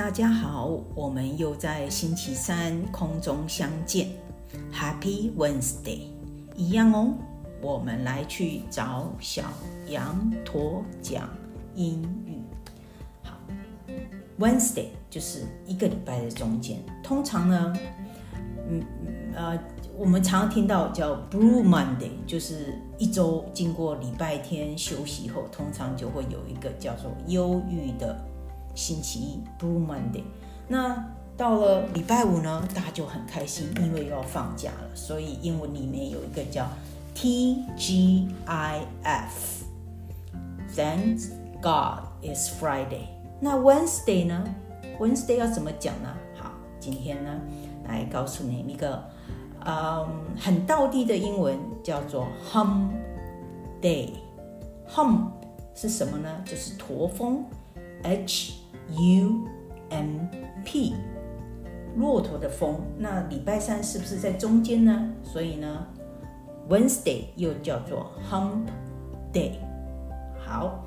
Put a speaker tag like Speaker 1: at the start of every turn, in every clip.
Speaker 1: 大家好，我们又在星期三空中相见，Happy Wednesday，一样哦。我们来去找小羊驼讲英语。好，Wednesday 就是一个礼拜的中间，通常呢，嗯呃，我们常听到叫 Blue Monday，就是一周经过礼拜天休息后，通常就会有一个叫做忧郁的星期一 Blue Monday。那到了礼拜五呢，大家就很开心，因为又要放假了，所以英文里面有一个叫 TGIF。Thank God it's Friday。那 Wednesday 呢？Wednesday 要怎么讲呢？好，今天呢，来告诉你一个，嗯，很道地的英文叫做 Hump Day。Hump 是什么呢？就是驼峰，H U M P，骆驼的峰。那礼拜三是不是在中间呢？所以呢？Wednesday 又叫做 Hump Day。好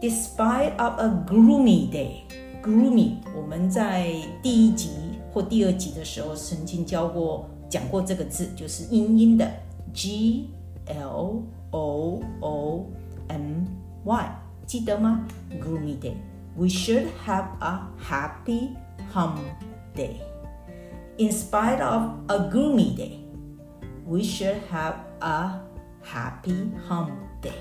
Speaker 1: ，Despite of a gloomy day，gloomy 我们在第一集或第二集的时候曾经教过讲过这个字，就是阴阴的 G L O O M Y，记得吗？Gloomy day。We should have a happy hum day. In spite of a gloomy day. We should have a happy home day。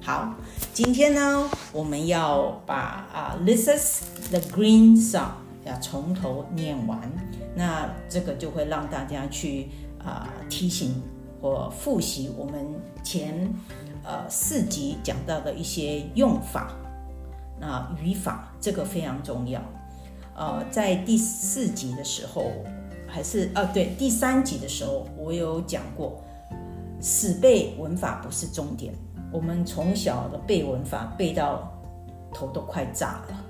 Speaker 1: 好，今天呢，我们要把啊，This is the green song 要从头念完。那这个就会让大家去啊提醒或复习我们前呃四集讲到的一些用法，那语法这个非常重要。呃，在第四集的时候。还是哦，对，第三集的时候我有讲过，死背文法不是重点。我们从小的背文法背到头都快炸了。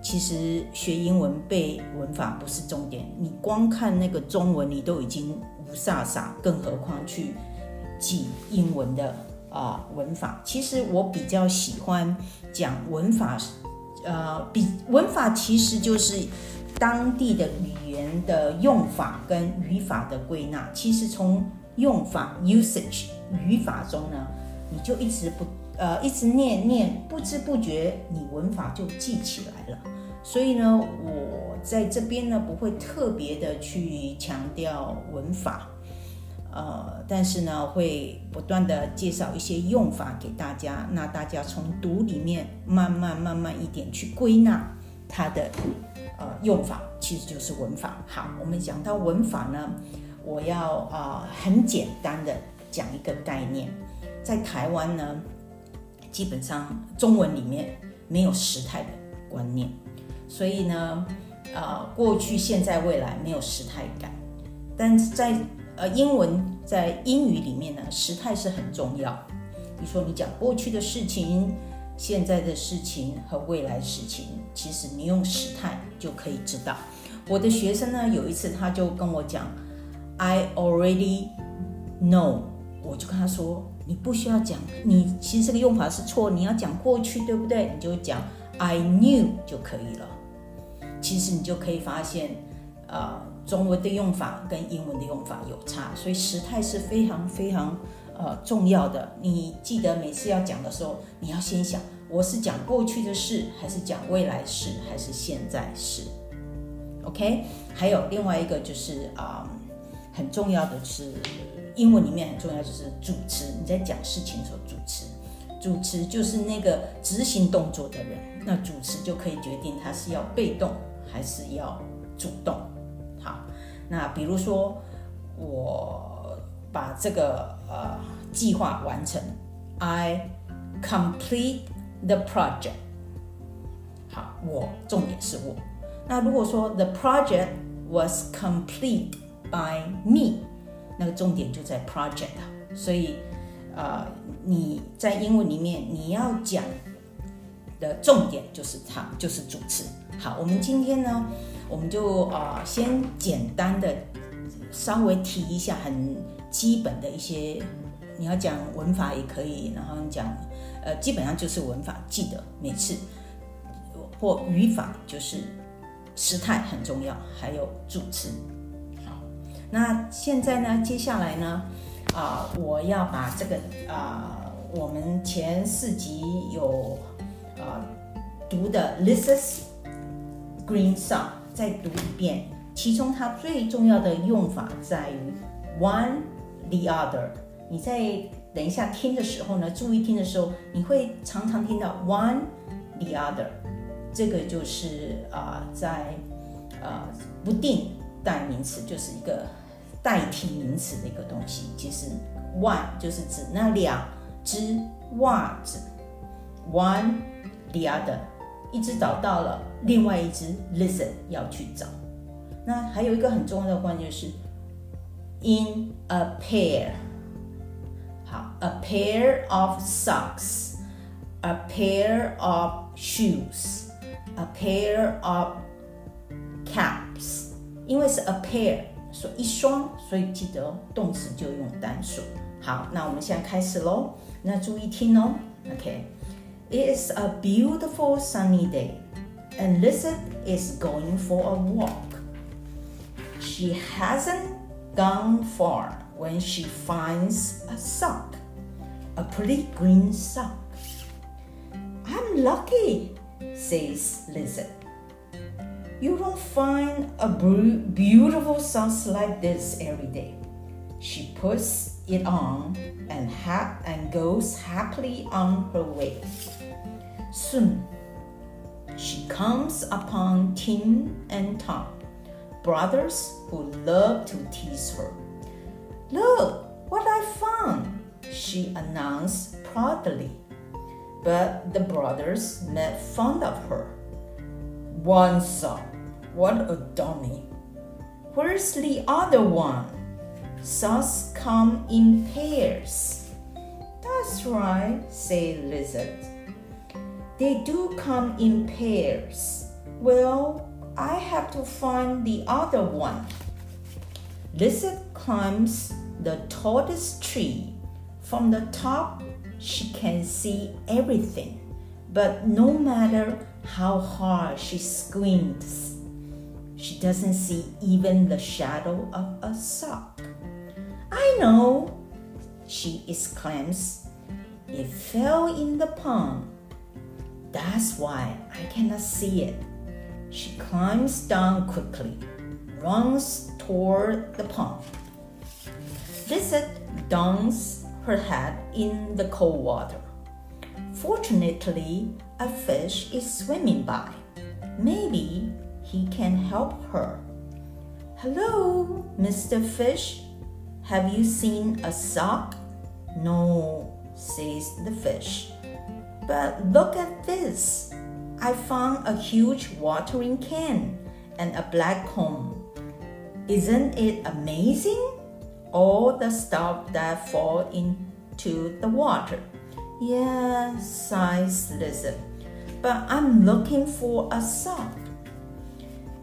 Speaker 1: 其实学英文背文法不是重点，你光看那个中文你都已经无飒飒，更何况去记英文的啊文法。其实我比较喜欢讲文法，呃，比文法其实就是。当地的语言的用法跟语法的归纳，其实从用法 usage 语法中呢，你就一直不呃一直念念，不知不觉你文法就记起来了。所以呢，我在这边呢不会特别的去强调文法，呃，但是呢会不断的介绍一些用法给大家，那大家从读里面慢慢慢慢一点去归纳它的。呃，用法其实就是文法。好，我们讲到文法呢，我要啊很简单的讲一个概念。在台湾呢，基本上中文里面没有时态的观念，所以呢，呃，过去、现在、未来没有时态感。但是在呃英文在英语里面呢，时态是很重要。比如说你讲过去的事情。现在的事情和未来事情，其实你用时态就可以知道。我的学生呢，有一次他就跟我讲，I already know，我就跟他说，你不需要讲，你其实这个用法是错，你要讲过去，对不对？你就讲 I knew 就可以了。其实你就可以发现，呃，中文的用法跟英文的用法有差，所以时态是非常非常。呃，重要的，你记得每次要讲的时候，你要先想，我是讲过去的事，还是讲未来事，还是现在事？OK？还有另外一个就是啊，很重要的是，英文里面很重要就是主持。你在讲事情的时候，主持，主持就是那个执行动作的人，那主持就可以决定他是要被动还是要主动。好，那比如说我。把这个呃计划完成，I complete the project。好，我重点是我。那如果说 the project was complete by me，那个重点就在 project。所以呃你在英文里面你要讲的重点就是它，就是主词。好，我们今天呢，我们就啊先简单的稍微提一下很。基本的一些，你要讲文法也可以，然后讲，呃，基本上就是文法。记得每次或语法就是时态很重要，还有助词。好，那现在呢，接下来呢，啊，我要把这个啊，我们前四集有啊读的 Lisa's Green Song 再读一遍，其中它最重要的用法在于 one the other。你在等一下听的时候呢，注意听的时候，你会常常听到 one the other，这个就是啊，在啊不定代名词，就是一个代替名词的一个东西。其实 one 就是指那两只袜子，one the other，一只找到了另外一只 listen 要去找。那还有一个很重要的关键是 in a pair 好 a pair of socks a pair of shoes a pair of caps 因为是 a pair 所以一双所以记得哦动词就用单数。好那我们现在开始喽那注意听哦。Ok It is a beautiful sunny day, and Lizette is going for a walk. She hasn't gone far when she finds a sock a pretty green sock. I'm lucky, says Lizard. You don't find a beautiful sock like this every day. She puts it on and, ha- and goes happily on her way. Soon, she comes upon Tim and Tom, brothers who love to tease her. Look what I found, she announced proudly. But the brothers made fun of her. One saw, what a dummy. Where's the other one? Sauce come in pairs. That's right, said Lizard. They do come in pairs. Well, I have to find the other one. Lizard climbs the tallest tree from the top, she can see everything, but no matter how hard she squints, she doesn't see even the shadow of a sock. I know, she exclaims. It fell in the pond. That's why I cannot see it. She climbs down quickly, runs toward the pond. Visit Dawn's her head in the cold water. Fortunately, a fish is swimming by. Maybe he can help her. Hello, Mr. Fish. Have you seen a sock? No, says the fish. But look at this. I found a huge watering can and a black comb. Isn't it amazing? all the stuff that fall into the water. Yes, sighs Lizard, but I'm looking for a sock.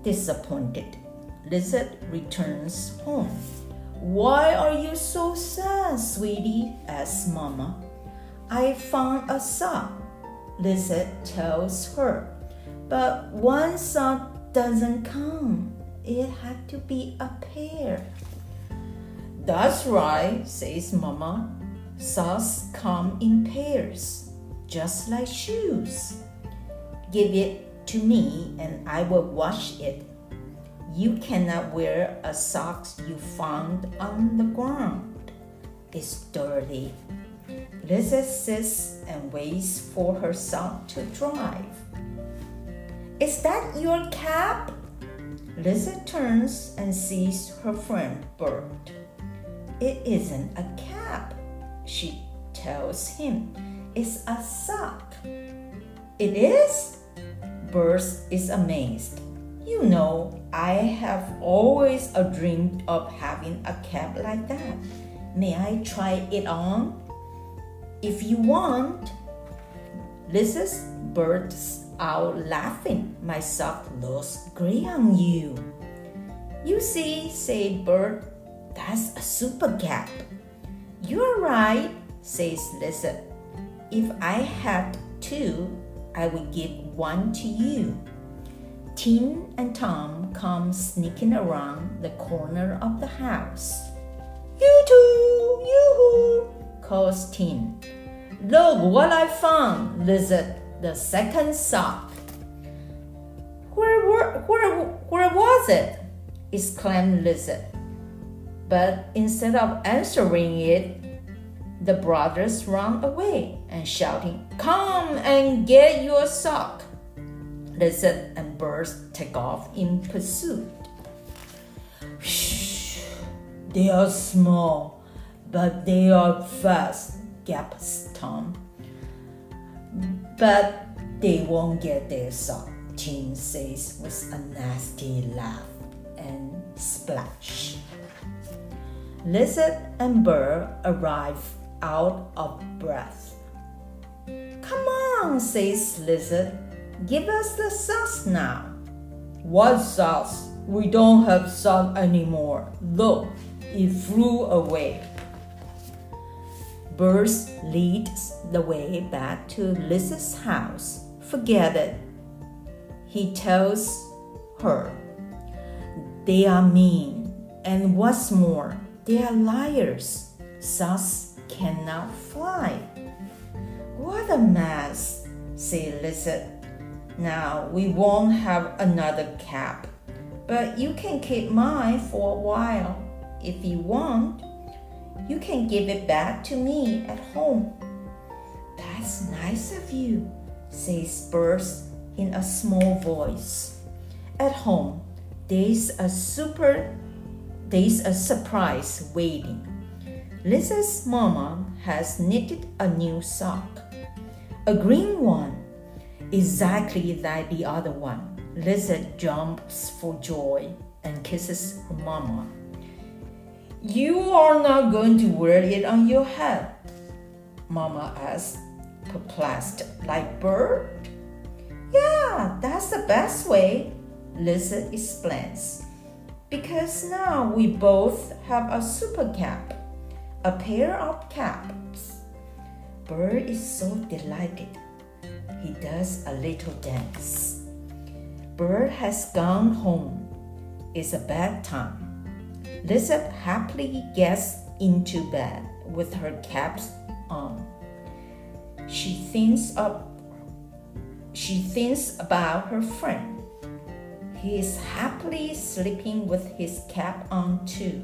Speaker 1: Disappointed, Lizard returns home. Why are you so sad, sweetie? asks Mama. I found a sock, Lizard tells her. But one sock doesn't come. It had to be a pair. That's right, says Mama. Socks come in pairs, just like shoes. Give it to me and I will wash it. You cannot wear a sock you found on the ground. It's dirty. Lizzie sits and waits for her sock to dry. Is that your cap? Lizzie turns and sees her friend Bert. It isn't a cap, she tells him. It's a sock. It is? Bert is amazed. You know, I have always a dream of having a cap like that. May I try it on? If you want. Lizzie's bursts out laughing. My sock looks great on you. You see, said Bert, that's a super cap. You're right, says Lizard. If I had two, I would give one to you. Tim and Tom come sneaking around the corner of the house. You too, yoo-hoo, calls Tim. Look what I found, Lizard, the second sock. Where, where, where, where was it? exclaimed Lizard. But instead of answering it, the brothers ran away and shouting, Come and get your sock. Lizard and birds take off in pursuit. Shh, they are small, but they are fast, gasps Tom. But they won't get their sock, Tim says with a nasty laugh and splash. Lizard and bird arrive out of breath. Come on, says Lizard. Give us the sauce now. What sauce? We don't have sauce anymore. Look, it flew away. Birds leads the way back to Lizard's house. Forget it. He tells her. They are mean, and what's more, they are liars. Sauce cannot fly. What a mess, said Lizard. Now we won't have another cap, but you can keep mine for a while. If you want, you can give it back to me at home. That's nice of you, says Burst in a small voice. At home, there's a super there's a surprise waiting. Lizard's mama has knitted a new sock, a green one, exactly like the other one. Lizard jumps for joy and kisses mama. You are not going to wear it on your head, Mama asks, perplexed, like bird. Yeah, that's the best way, Lizard explains. Because now we both have a super cap a pair of caps. Bird is so delighted. He does a little dance. Bird has gone home. It's a bad time. Lizard happily gets into bed with her caps on. She thinks of she thinks about her friend. He is happily sleeping with his cap on too.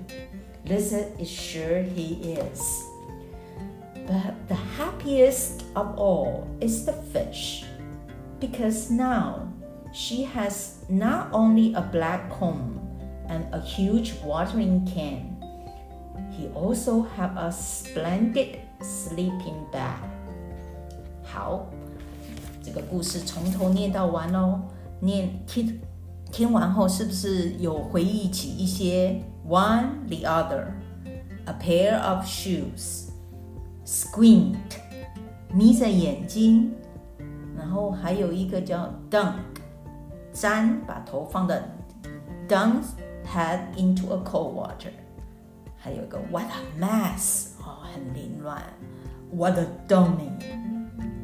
Speaker 1: Lizard is sure he is. But the happiest of all is the fish, because now she has not only a black comb and a huge watering can, he also have a splendid sleeping bag. 好，这个故事从头念到完哦。念听听完后，是不是有回忆起一些 one the other, a pair of shoes, Squint, 眯着眼睛，然后还有一个叫 dunk，粘把头放的 dunk head into a cold water，还有一个 what a mess 哦，很凌乱，what a dummy，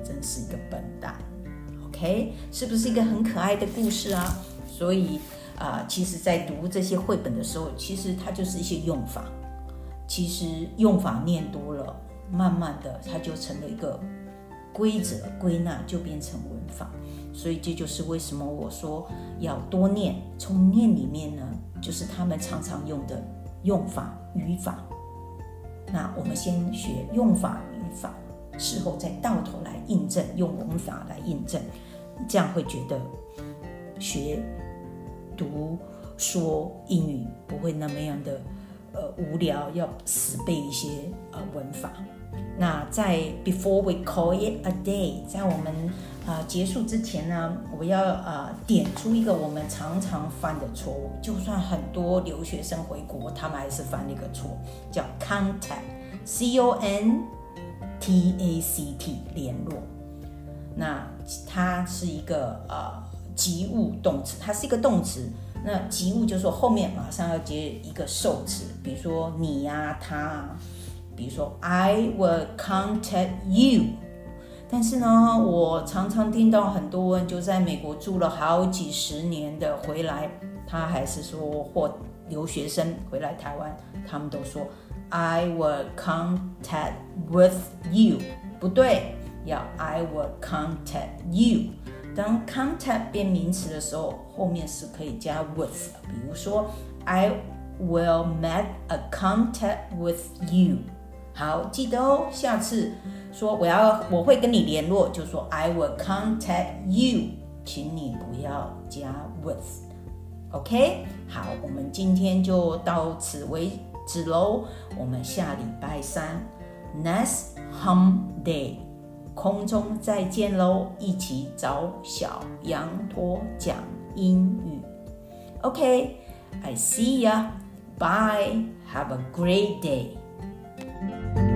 Speaker 1: 真是一个笨蛋。OK，是不是一个很可爱的故事啊？所以。啊，其实，在读这些绘本的时候，其实它就是一些用法。其实用法念多了，慢慢的，它就成了一个规则归纳，就变成文法。所以这就是为什么我说要多念，从念里面呢，就是他们常常用的用法语法。那我们先学用法语法，事后再到头来印证，用文法来印证，这样会觉得学。读说英语不会那么样的呃无聊，要死背一些呃文法。那在 before we call it a day，在我们啊结束之前呢，我要啊点出一个我们常常犯的错误，就算很多留学生回国，他们还是犯了一个错，叫 contact，c o n t a c t 联络。那它是一个呃。及物动词，它是一个动词。那及物就是说后面马上要接一个受词，比如说你呀、他啊，比如说 I will contact you。 但是呢，我常常听到很多人就在美国住了好几十年的回来，他还是说或留学生回来台湾，他们都说 I will contact with you，不对，要 I will contact you。当 contact 变名词的时候，后面是可以加 with 的，比如说 I will make a contact with you。 好，记得哦，下次说我要我会跟你联络，就说 I will contact you，请你不要加 with，OK？好，我们今天就到此为止喽，我们下礼拜三 next hum day 空中再见喽，一起找小羊驼讲英语，OK？I see ya，bye，have a great day。Bye.